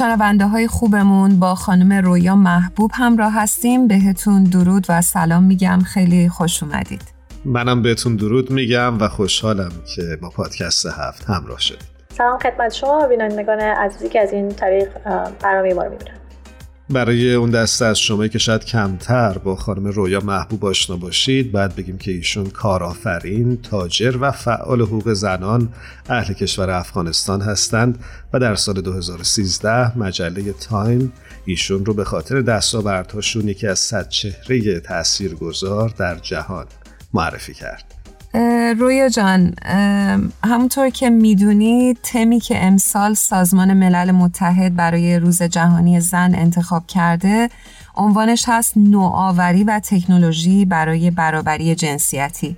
شنونده های خوبمون با خانم رویا محبوب همراه هستیم. بهتون درود و سلام میگم. خیلی خوش اومدید. منم بهتون درود میگم و خوشحالم که با پادکست هفت همراه شدید. سلام خدمت شما بینندگان عزیزی که از این طریق برنامه ما رو می‌بینن. برای اون دسته از شما که شاید کمتر با خانم رویا محبوب آشنا باشید بعد بگیم که ایشون کارآفرین، تاجر و فعال حقوق زنان اهل کشور افغانستان هستند و در سال 2013 مجله تایم ایشون رو به خاطر دستاوردهاشون یکی از صد چهره تاثیرگذار در جهان معرفی کرد. رویا جان همونطور که می‌دونی تمی که امسال سازمان ملل متحد برای روز جهانی زن انتخاب کرده عنوانش هست نوآوری و تکنولوژی برای برابری جنسیتی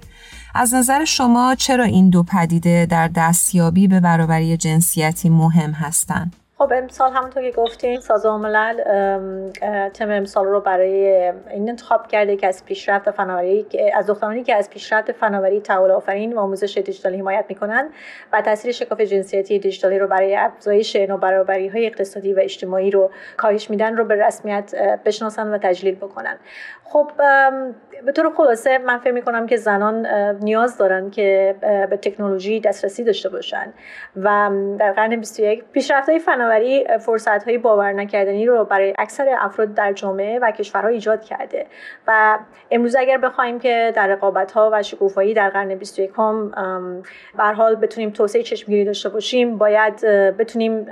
از نظر شما چرا این دو پدیده در دستیابی به برابری جنسیتی مهم هستند؟ خب امسال همونطور که گفتیم سازمان ملل تم امسال رو برای این انتخاب کرده که از پیشرفت فناوری از دخترانی که از پیشرفت فناوری تحول آفرین و آموزش دیجیتالی حمایت می‌کنند و تاثیر شکاف جنسیتی دیجیتالی رو برای افزایش نوبرابری های اقتصادی و اجتماعی رو کاهش میدن رو به رسمیت بشناسن و تجلیل بکنن خب به طور خلاصه من فکر می‌کنم که زنان نیاز دارن که به تکنولوژی دسترسی داشته باشن و در قرن 21 پیشرفت های فناوری فرصت های باور نکردنی رو برای اکثر افراد در جامعه و کشورها ایجاد کرده. و امروز اگر بخوایم که در رقابت ها و شکوفایی در قرن 21 هم به حال بتونیم توسعه چشمگیری داشته باشیم باید بتونیم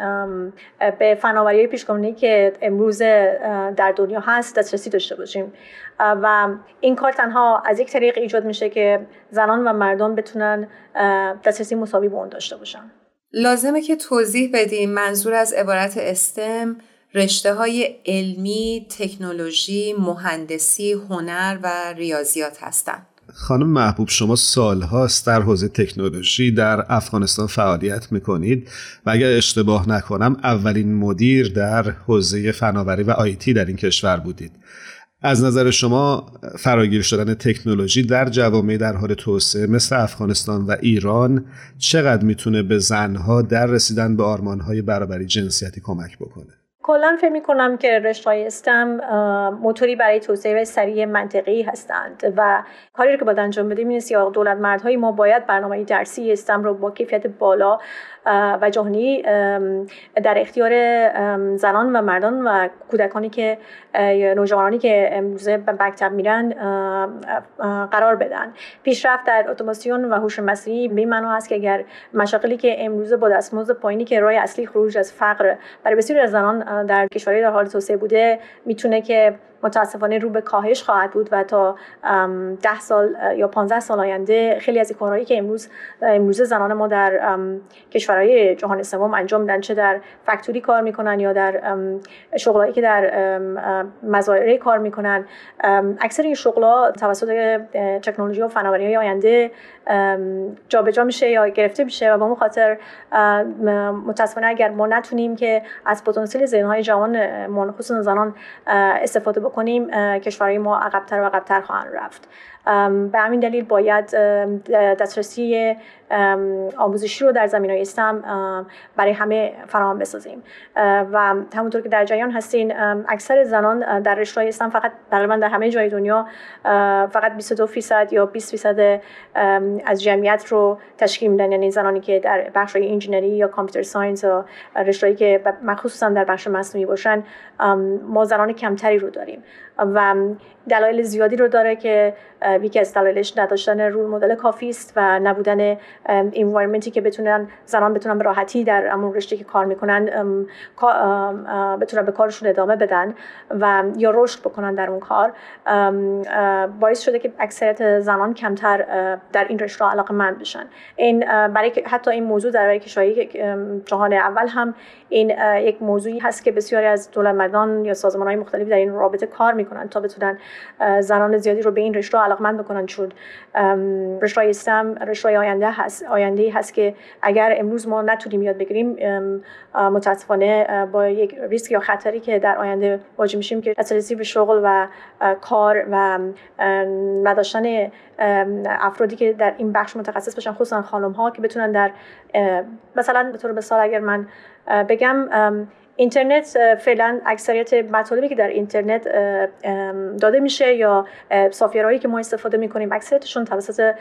به فناوری پیشگامی که امروز در دنیا هست دسترسی داشته باشیم. و این کار تنها از یک طریق ایجاد میشه که زنان و مردان بتونن دسترسی مساوی به اون داشته باشن. لازمه که توضیح بدیم منظور از عبارت استم رشته های علمی، تکنولوژی، مهندسی، هنر و ریاضیات هستند. خانم محبوب شما سالهاست در حوزه تکنولوژی در افغانستان فعالیت می‌کنید و اگر اشتباه نکنم اولین مدیر در حوزه فناوری و آیتی در این کشور بودید از نظر شما فراگیر شدن تکنولوژی در جوامع در حال توسعه مثل افغانستان و ایران چقدر می‌تونه به زنها در رسیدن به آرمانهای برابری جنسیتی کمک بکنه؟ کلا فکر می کنم که رشته استم موتوری برای توسعه سریع منطقی هستند و کاری رو که باید انجام بدیم این یا دولت مردهای ما باید برنامه درسی استم رو با کیفیت بالا و جهانی در اختیار زنان و مردان و کودکانی که نوجوانانی که امروزه به مکتب میرن قرار بدن. پیشرفت در اتوماسیون و هوش مصنوعی به معنا است که اگر مشاغلی که امروزه با دستمزد پایینی که راه اصلی خروج از فقر برای بسیاری از زنان در کشورهای در حال توسعه بوده می‌تونه که متاسفانه رو به کاهش خواهد بود و تا ده سال یا 15 سال آینده خیلی از کارهایی که امروز امروز زنان ما در کشورهای جهان سوم انجام میدن چه در فکتوری کار می‌کنن یا در شغلایی که در مزارع کار می‌کنن. اکثر این شغلا توسط تکنولوژی و فناوری های آینده جابجا میشه یا گرفته میشه و با اون خاطر متاسفانه اگر ما نتونیم که از پتانسیل ذهنهای جوان خصوصا زنان استفاده بکنیم کشورهای ما عقبتر و عقبتر خواهند رفت. به همین دلیل باید دسترسی آموزشی رو در زمینه های برای همه فراهم بسازیم. و همونطور که در جریان هستین اکثر زنان در رشته STEM فقط تقریبا در همه جای دنیا فقط 22 فیصد یا 20 فیصد از جمعیت رو تشکیل میدن. یعنی زنانی که در بخش انجینری یا computer science یا رشته‌ای که مخصوصا در بخش مصنوعی باشن ما زنان کمتری رو داریم. و دلایل زیادی رو داره که یکی از دلایلش نداشتن رول مدل کافی است و نبودن انوایرمنتی که بتونن زنان بتونن به راحتی در همون رشته که کار می‌کنن بتونن به کارشون ادامه بدن و یا رشد بکنن در اون کار. باعث شده که اکثریت زنان کمتر در این رشته علاقه مند بشن. این برای حتی این موضوع در کشورهای جهان اول هم این یک موضوعی هست که بسیاری از دولت مردان یا سازمان های مختلفی در این رابطه کار می‌کنن تا بتونن زنان زیادی رو به این رشته علاقمند بکنن. چون رشته استم رشته آینده هست آینده هست که اگر امروز ما نتونیم یاد بگیریم متاسفانه با یک ریسک یا خطری که در آینده واجه میشیم که دسترسی به شغل و کار و نداشتن افرادی که در این بخش متخصص باشن خصوصا خانم ها که بتونن در مثلا به طور مثال اگر من بگم اینترنت فعلا اکثریت مطالبی که در اینترنت داده میشه یا سافیرهایی که ما استفاده می‌کنیم اکثریتشون توسط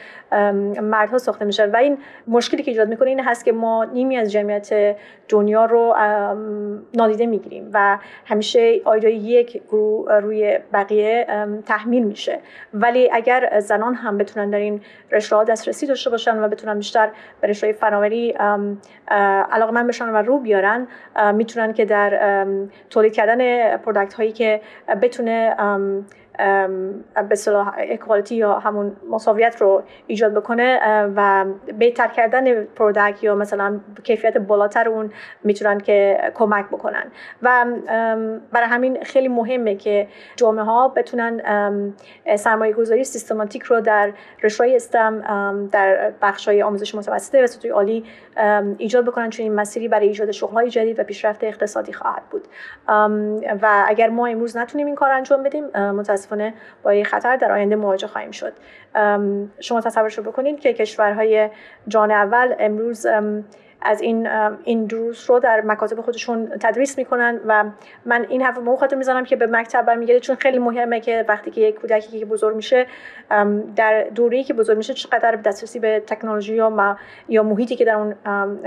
مردها ساخته میشه. و این مشکلی که ایجاد می‌کنه این هست که ما نیمی از جمعیت دنیا رو نادیده می‌گیریم و همیشه آیدای یک گروه روی بقیه تحمیل میشه. ولی اگر زنان هم بتونن در این رشته ها دسترسی داشته باشن و بتونن بیشتر به رشته فناوری علاقه من بشن و رو بیارن می‌تونن که در تولید کردن پرودکت هایی که بتونه به صلاح اکوالیتی یا همون مساویت رو ایجاد بکنه و بهتر کردن پرودکت یا مثلا کیفیت بالاتر اون می‌تونن که کمک بکنن. و برای همین خیلی مهمه که جامعه ها بتونن سرمایه گذاری سیستماتیک رو در رشته استم در بخش های آموزش متوسطه و سطوح عالی ایجاد بکنن چون این مسیری برای ایجاد شغل های جدید و پیشرفت اقتصادی خواهد بود. و اگر ما امروز نتونیم این کار انجام بدیم متاسفانه با این خطر در آینده مواجه خواهیم شد. شما تصورش رو بکنید که کشورهای جان اول امروز از این این دروس رو در مکاتب خودشون تدریس می‌کنن و من این حرف به خاطر می‌زنم که به مکتب برمیگرده. چون خیلی مهمه که وقتی که یک کودکی که بزرگ میشه در دوره‌ای که بزرگ میشه چقدر دسترسی به تکنولوژی یا یا محیطی که در اون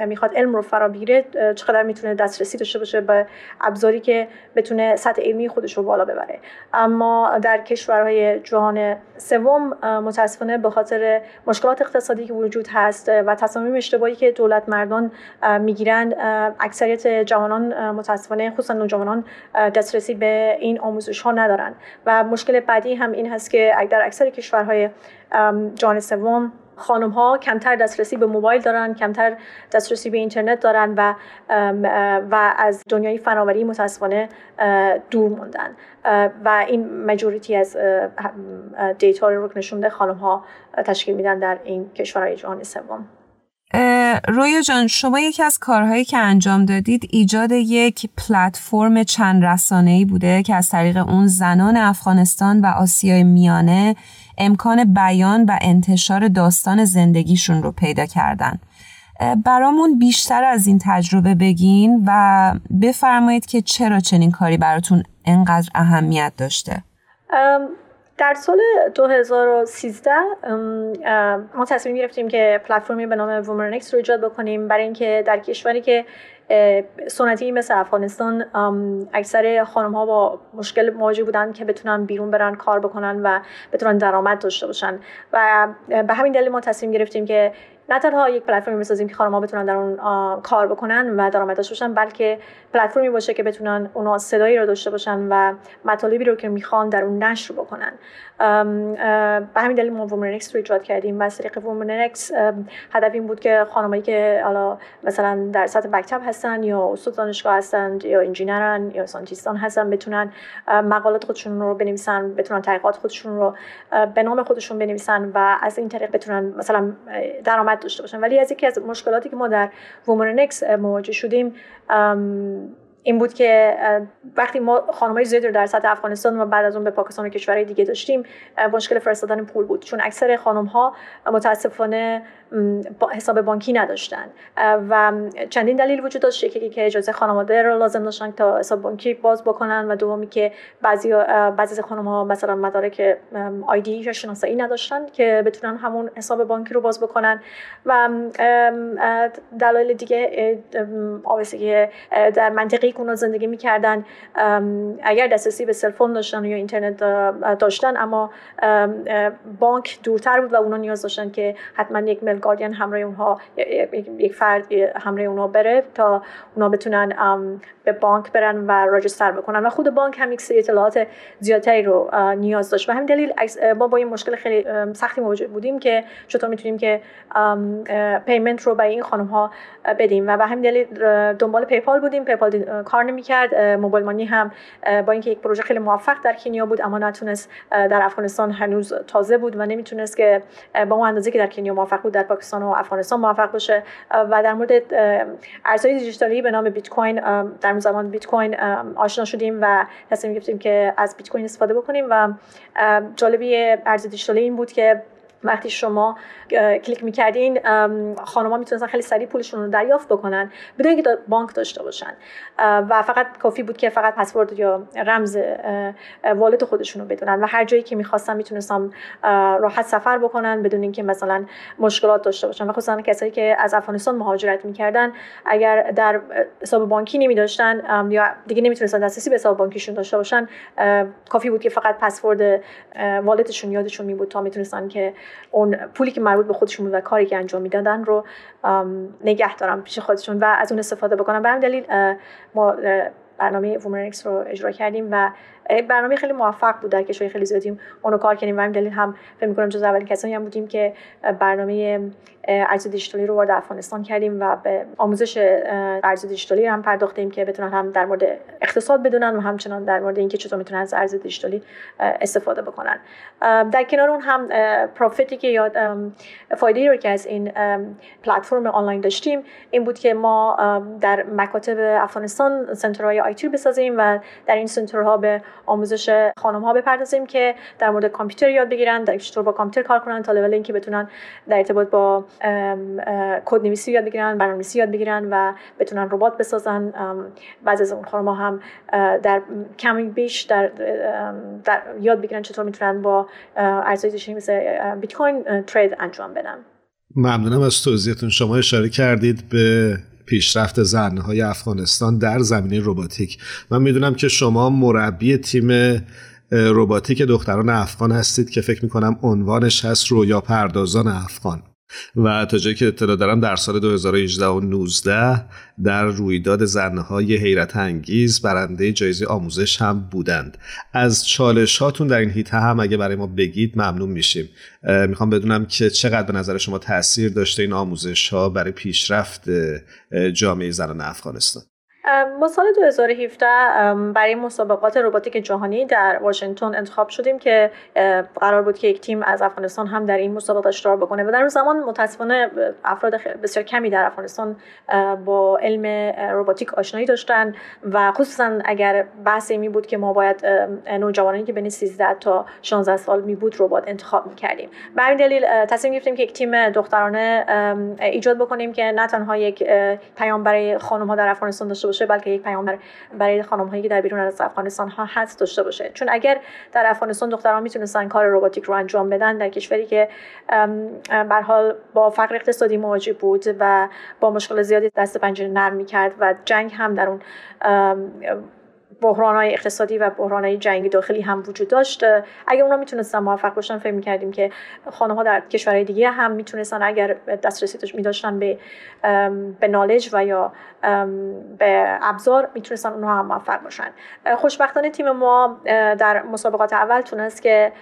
می‌خواد علم رو فرا بگیره چقدر می‌تونه دسترسی داشته باشه به ابزاری که بتونه سطح علمی خودش رو بالا ببره. اما در کشورهای جهان سوم متاسفانه به خاطر مشکلات اقتصادی که وجود هست و تصامیم اشتباهی که دولت مردان می‌گیرن اکثریت جوانان متاسفانه خصوصا نوجوانان دسترسی به این آموزش ها ندارن و مشکل بعدی هم این هست که در اکثر کشورهای جهان سوم خانم ها کمتر دسترسی به موبایل دارن کمتر دسترسی به اینترنت دارن و و از دنیای فناوری متاسفانه دور موندن. و این مجوریتی از دیتا رو نشون میده خانم ها تشکیل میدن در این کشورهای جهان سوم. رویا جان شما یکی از کارهایی که انجام دادید ایجاد یک پلتفرم چند ای بوده که از طریق اون زنان افغانستان و آسیای میانه امکان بیان و انتشار داستان زندگیشون رو پیدا کردن. برامون بیشتر از این تجربه بگین و بفرمایید که چرا چنین کاری براتون انقدر اهمیت داشته. در سال 2013 ما تصمیم گرفتیم که پلتفرمی به نام وومرنکس رو ایجاد بکنیم برای اینکه در کشوری که سنتی مثل افغانستان اکثر خانم ها با مشکل مواجه بودن که بتونن بیرون برن کار بکنن و بتونن درآمد داشته باشن. و به همین دلیل ما تصمیم گرفتیم که نه تنها یک پلتفرمی بسازیم که خانم‌ها بتونن در اون کار بکنن و درآمد داشته باشن بلکه پلتفرمی باشه که بتونن اونا صدایی رو داشته باشن و مطالبی رو که می‌خوان در اون نشر بکنن. به همین دلیل ما Women's Annex رو ایجاد کردیم و از طریق Women's Annex هدف این بود که خانمایی که حالا مثلا در سطح مکتب هستن یا استاد دانشگاه هستن یا انجینرن یا scientist ان هستن بتونن مقالات خودشون رو بنویسن بتونن تحقیقات خودشون رو به نام خودشون بنویسن و از این طریق بتونن مثلا درآمد داشته باشن ولی از یکی از مشکلاتی که ما در Women's Annex مواجه شدیم این بود که وقتی ما خانمای زیادی رو در سطح افغانستان و بعد از اون به پاکستان و کشورهای دیگه داشتیم مشکل فرستادن پول بود. چون اکثر خانم ها متاسفانه حساب بانکی نداشتن. و چندین دلیل وجود داشت. یکی که اجازه خانواده رو لازم داشتن تا حساب بانکی باز بکنن و دومی که بعضی بعضی از خانم ها مثلا مدارک آیدی یا شناسایی نداشتن که بتونن همون حساب بانکی رو باز بکنن. و دلایل دیگه که در منطقه که اونا زندگی می‌کردن اگر دسترسی به سلفون داشتن یا اینترنت داشتن اما بانک دورتر بود و اونا نیاز داشتن که حتما یک مل گاردین همراه اونها یک فرد همراه اونها بره تا اونا بتونن به بانک برن و راجستر بکنن. و خود بانک هم یک سری اطلاعات زیادتری رو نیاز داشت. و همین دلیل ما با این مشکل خیلی سختی مواجه بودیم که چطور می‌تونیم که payment رو به این خانم ها بدیم. و به همین دلیل دنبال PayPal بودیم. PayPal کار نمی‌کرد. mobile money هم با اینکه یک پروژه خیلی موفق در کنیا بود اما نتونست در افغانستان هنوز تازه بود و نمی‌تونست که با اون اندازه که در کنیا موفق بود در پاکستان و افغانستان موفق باشه. و در مورد ارزهای دیجیتالی به نام بیت کوین در زمان بیت کوین آشنا شدیم و تصمیم گرفتیم که از بیت کوین استفاده بکنیم و جالبی ارز دیجیتالی این بود که وقتی شما کلیک می‌کردین خانم‌ها می‌تونستن خیلی سریع پولشون رو دریافت بکنن بدون اینکه بانک داشته باشن. و فقط کافی بود که فقط پسورد یا رمز والد خودشون رو بدونن. و هر جایی که می‌خواستن می‌تونستن راحت سفر بکنن بدون اینکه مثلا مشکلات داشته باشن. و خصوصا کسایی که از افغانستان مهاجرت می‌کردن اگر در حساب بانکی نمی داشتن یا دیگه نمی‌تونستن دسترسی به حساب بانکیشون داشته باشن کافی بود که فقط password wallet شون یادشون می بود تا می‌تونستن که اون پولی که مربوط به خودشون بود و کاری که انجام می‌دادن رو نگه دارن پیش خودشون و از اون استفاده بکنن به همین دلیل ما برنامه Women's Annex رو اجرا کردیم و برنامه خیلی موفق بود. در کشور خیلی زیادیم اونو کار کردیم. و همین دلیل هم فکر می‌کنم جز اولین کسانی هم بودیم که برنامه ارز دیجیتالی رو وارد افغانستان کردیم و به آموزش ارز دیجیتالی هم پرداختیم که بتونن هم در مورد اقتصاد بدونن و همچنان در مورد اینکه چطور می‌تونن از ارز دیجیتالی استفاده بکنن. در کنار اون هم پروفیتی که یا فایده رو که از این پلتفرم آنلاین داشتیم این بود که ما در مکاتب افغانستان سنترهای آیتی بسازیم و در این سنترها به آموزش خانم ها بپردازیم که در مورد کامپیوتر یاد بگیرن در چطور با کامپیوتر کار کنن تا لول اینکه بتونن در ارتباط با کد نویسی یاد بگیرن برنامه‌نویسی یاد بگیرن و بتونن ربات بسازن. بعضی از اون خانم هم در کمی بیش در, در یاد بگیرن چطور می‌تونن با ارزهای مثل بیت کوین ترید انجام بدن. ممنونم از توضیحتون. شما اشاره کردید به پیشرفت زنهای افغانستان در زمینه رباتیک. من می‌دونم که شما مربی تیم رباتیک دختران افغان هستید که فکر می‌کنم عنوانش هست رویا پردازان افغان. و تا جایی که اطلاع دارم در سال 2018 و 19 در رویداد زنهای حیرت انگیز برنده جایزه آموزش هم بودند. از چالش هاتون در این هیته هم اگه برای ما بگید ممنون میشیم. می‌خوام بدونم که چقدر به نظر شما تاثیر داشته این آموزش ها برای پیشرفت جامعه زنان افغانستان؟ ما سال 2017 برای مسابقات روباتیک جهانی در واشنگتن انتخاب شدیم که قرار بود که یک تیم از افغانستان هم در این مسابقات اشتراک بکنه و در اون زمان متاسفانه افراد بسیار کمی در افغانستان با علم روباتیک آشنایی داشتن و خصوصا اگر بحث می بود که ما باید نوجوانانی که بین 13 تا 16 سال می بود ربات انتخاب می کردیم. به این دلیل تصمیم گرفتیم که یک تیم دخترانه ایجاد بکنیم که نه تنها یک پیام برای خانم ها در افغانستان داشته باشه بلکه یک پیام برای خانم هایی که در بیرون از افغانستان ها هست داشته باشه. چون اگر در افغانستان دختران می‌تونستن کار رباتیک رو انجام بدن در کشوری که به حال با فقر اقتصادی مواجه بود و با مشکل زیادی دست پنجره نرم می‌کرد و جنگ هم در اون بحران های اقتصادی و بحران های جنگی داخلی هم وجود داشت اگر اونا می‌تونستن موفق باشن فکر می‌کردیم که خانم ها در کشورهای دیگه هم می‌تونستن اگر دسترسی می داشتن به به نالج و یا به ابزار می‌تونستن اونها هم موفق باشن. خوشبختانه تیم ما در مسابقات اول تونست که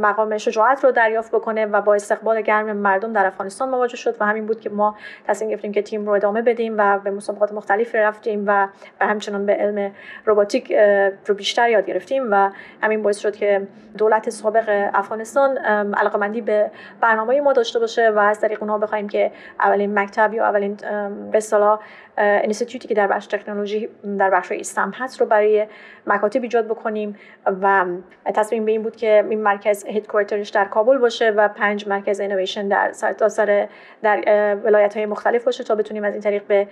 مقام شجاعت رو دریافت بکنه و با استقبال گرم مردم در افغانستان مواجه شد و همین بود که ما تصمیم گرفتیم که تیم رو ادامه بدیم و به مسابقات مختلف رفتیم و همچنان به علم رباتیک رو بیشتر یاد گرفتیم و همین باعث شد که دولت سابق افغانستان علاقمندی به برنامه ما داشته باشه و از طریق اونها بخوایم که اولین مکتب یا اولین به انستیتوتی که در بخش تکنولوژی در بخش ایستم هست رو برای مکاتب ایجاد بکنیم و تصمیم به این بود که این مرکز هدکوارترش در کابل باشه و پنج مرکز اینویشن در سرتاسر در ولایت های مختلف باشه تا بتونیم از این طریق به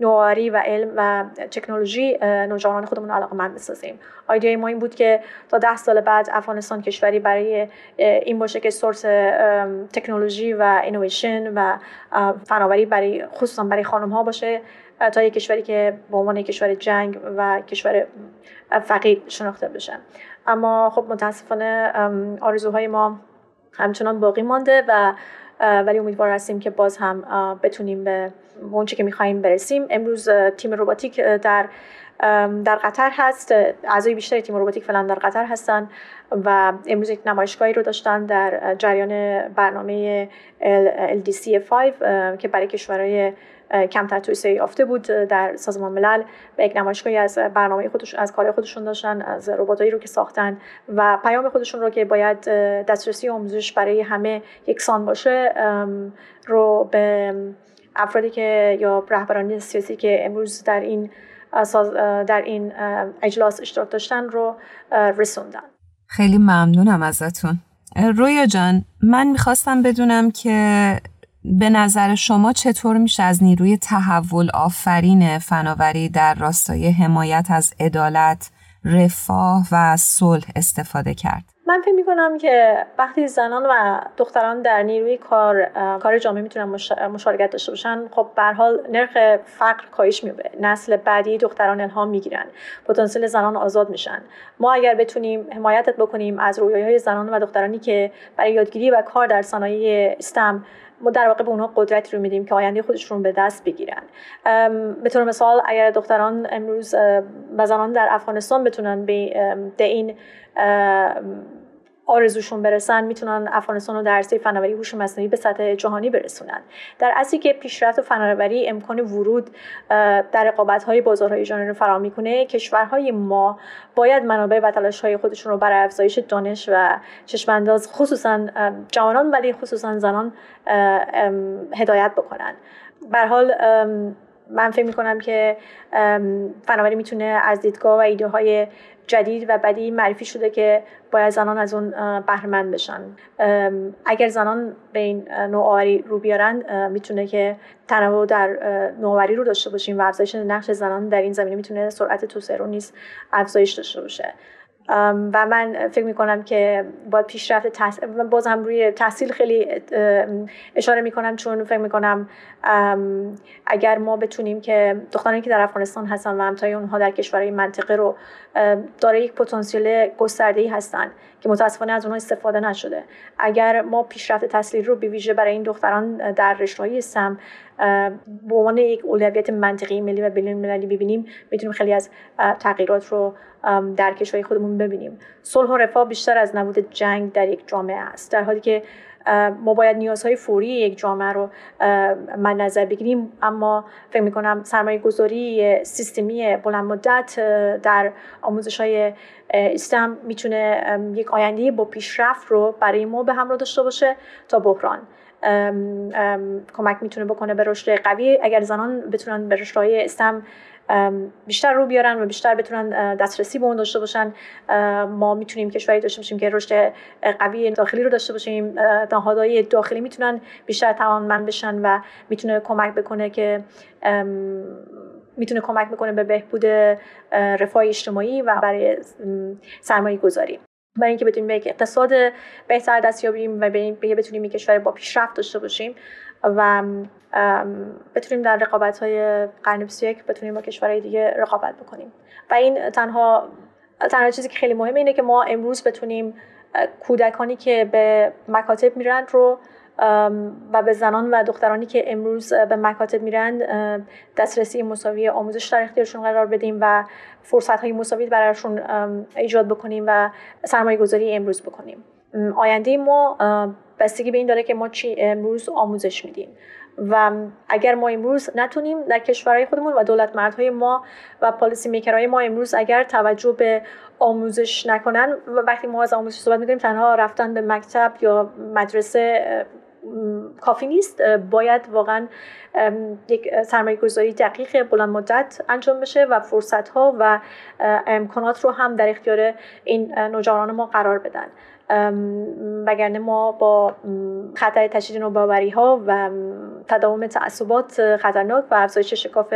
نوآوری و علم و تکنولوژی نوجوانان خودمون علاقه مند بسازیم. ایده ما این بود که تا ده سال بعد افغانستان کشوری برای این باشه که سورس تکنولوژی و اینویشن و فناوری برای خصوصا برای خانم ها باشه تا یک کشوری که به عنوان کشور جنگ و کشور فقیر شناخته بشن اما خب متاسفانه آرزوهای ما همچنان باقی مانده و ولی امیدوار هستیم که باز هم بتونیم به اونچه که میخواییم برسیم. امروز تیم روباتیک در در قطر هست. اعضای بیشتری تیم روباتیک فعلا در قطر هستن. و امروز یک نمایشگاهی رو داشتن در جریان برنامه LDC5 که برای کشورهای کمتر توسعه یافته بود در سازمان ملل به یک نمایشگاهی از برنامه خودش از کار خودشون داشتن از رباتایی رو که ساختن و پیام خودشون رو که باید دسترسی آموزش برای همه یکسان باشه رو به افرادی که یا رهبران سیاسی که امروز در این در این اجلاس اشتراک داشتن رو رسوندن. خیلی ممنونم ازتون رویا جان من می‌خواستم بدونم که به نظر شما چطور میشه از نیروی تحول آفرین فناوری در راستای حمایت از عدالت، رفاه و صلح استفاده کرد؟ من فکر می‌کنم که وقتی زنان و دختران در نیروی کار کار جامعه می‌تونن مشارکت داشته باشن خب به حال نرخ فقر کاهش میبه نسل بعدی دختران الهام می‌گیرن. پتانسیل زنان آزاد میشن. ما اگر بتونیم حمایتت بکنیم از رویاهای زنان و دخترانی که برای یادگیری و کار در صنایع استم ما در واقع به اونها قدرتی رو میدیم که آینده خودشون به دست بگیرن. به طور مثال اگر دختران امروز و زنان در افغانستان بتونن به این آرزوشون برسن می‌تونن افغانستان رو در عرصه فناوری هوش مصنوعی به سطح جهانی برسونن. در اصلی که پیشرفت فناوری امکان ورود در رقابت های بازارهای جهانی رو فراهم می‌کنه کشورهای ما باید منابع و تلاش های خودشون رو برای افزایش دانش و چشمانداز خصوصا جوانان ولی خصوصا زنان هدایت بکنن. به حال من فکر می‌کنم که فناوری می‌تونه از دیدگاه و ایده های جدید و بدی معرفی شده که باید زنان از اون بهرمند بشن. اگر زنان به این نوآوری رو بیارن می‌تونه که تنوع در نوآوری رو داشته باشیم و افزایش نقش زنان در این زمینه می‌تونه سرعت توسعه رو نیز افزایش داشته باشه. و من فکر می‌کنم که با پیشرفت تحصیل بازم روی تحصیل خیلی اشاره می‌کنم چون فکر می‌کنم اگر ما بتونیم که دخترانی که در افغانستان هستن و همتای اونها در کشورهای منطقه رو داره یک پتانسیل گسترده هستن که متاسفانه از اونها استفاده نشده. اگر ما پیشرفت تحصیلی رو به ویژه برای این دختران در رشته‌های سم به عنوان یک اولویت منطقی ملی و بین المللی ببینیم می‌تونیم خیلی از تغییرات رو در کشورهای خودمون ببینیم. صلح و رفاه بیشتر از نبود جنگ در یک جامعه است. در حالی که ما باید نیازهای فوری یک جامعه رو من نظر بگیریم. اما فکر می‌کنم سرمایه گذاری سیستمی بلند مدت در آموزش های استم می‌تونه یک آینده با پیشرفت رو برای ما به همراه داشته باشه تا بحران. کمک می‌تونه بکنه به رشد قوی. اگر زنان بتونن به رشدهای استم بیشتر رو بیارن و بیشتر بتونن دسترسی به اون داشته باشن. ما می‌تونیم کشوری داشته باشیم که رشد قوی داخلی رو داشته باشیم. نهادهای داخلی می‌تونن بیشتر توانمند بشن و می‌تونه کمک بکنه که می‌تونه کمک بکنه به بهبود رفاه اجتماعی و برای سرمایه گذاری برای اینکه بتونیم به اقتصاد بهتر دست یابیم و به بتونیم یک کشور با پیشرفت داشته باشیم و بتونیم در رقابت های قرن 21 بتونیم با کشورهای دیگه رقابت بکنیم. و این تنها تنها چیزی که خیلی مهمه اینه که ما امروز بتونیم کودکانی که به مکاتب میرن رو و به زنان و دخترانی که امروز به مکاتب میرن دسترسی مساوی آموزش در اختیارشون قرار بدیم و فرصت های مساوی برایشون ایجاد بکنیم و سرمایه گذاری امروز بکنیم. آینده ما بستگی به این داره که ما چی امروز آموزش میدیم. و اگر ما امروز نتونیم در کشورهای خودمون و دولت مردهای ما و پالیسی میکرهای ما امروز اگر توجه به آموزش نکنن و وقتی ما از آموزش صحبت می‌کنیم تنها رفتن به مکتب یا مدرسه کافی نیست. باید واقعا یک سرمایه گذاری دقیق بلند مدت انجام بشه و فرصت ها و امکانات رو هم در اختیار این نوجوانان ما قرار بدن. وگرنه ما با خطر تشدید نوباوری ها و تداوم تعصبات خطرناک و افزایش شکاف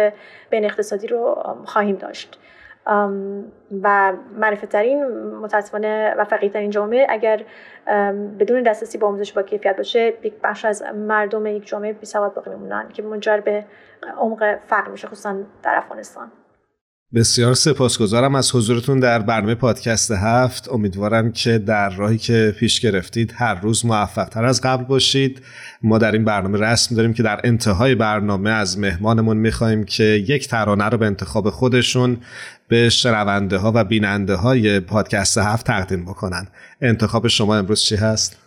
بین اقتصادی رو خواهیم داشت. و معرفت ترین متاسفانه و فقیه ترین جامعه اگر بدون دسترسی به آموزش با کیفیت باشه یک بخش از مردم یک جامعه بی سواد باقی میمونن که منجر به عمق فقر میشه خصوصا در افغانستان. بسیار سپاسگزارم از حضورتون در برنامه پادکست هفت. امیدوارم که در راهی که پیش گرفتید هر روز موفق تر از قبل باشید. ما در این برنامه رسم داریم که در انتهای برنامه از مهمانمون می‌خواهیم که یک ترانه رو به انتخاب خودشون به شنونده ها و بیننده های پادکست هفت تقدیم بکنن. انتخاب شما امروز چی هست؟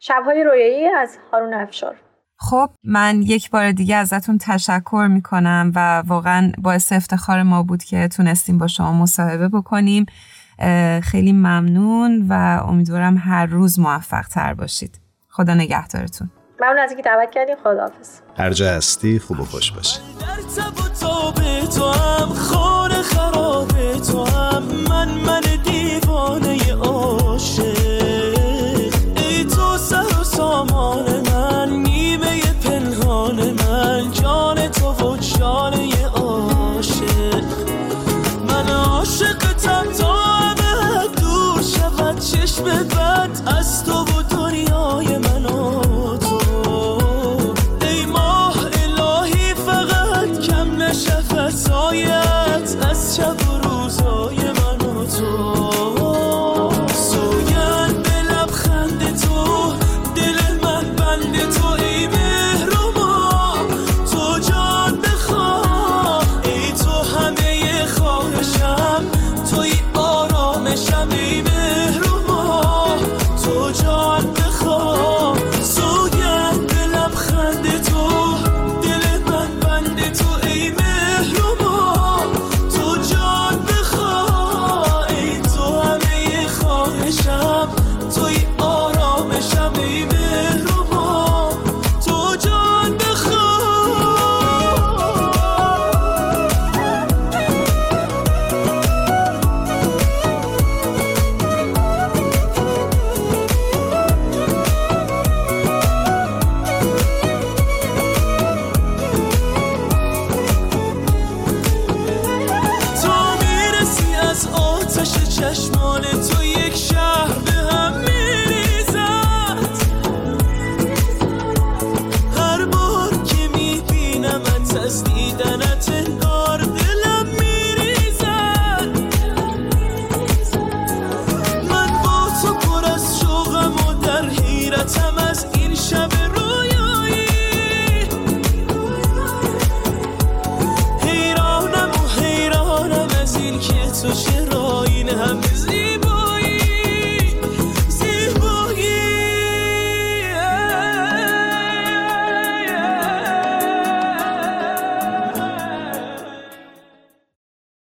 شبهای رویایی از هارون افشار. خب من یک بار دیگه ازتون تشکر می‌کنم و واقعا باعث افتخار ما بود که تونستیم با شما مصاحبه بکنیم. خیلی ممنون و امیدوارم هر روز موفق تر باشید. خدا نگهدارتون. ممنون از اینکه دعوت کردیم خداحافظ. هر جا هستی خوب و خوش باشی. من من دیوانه عاشق.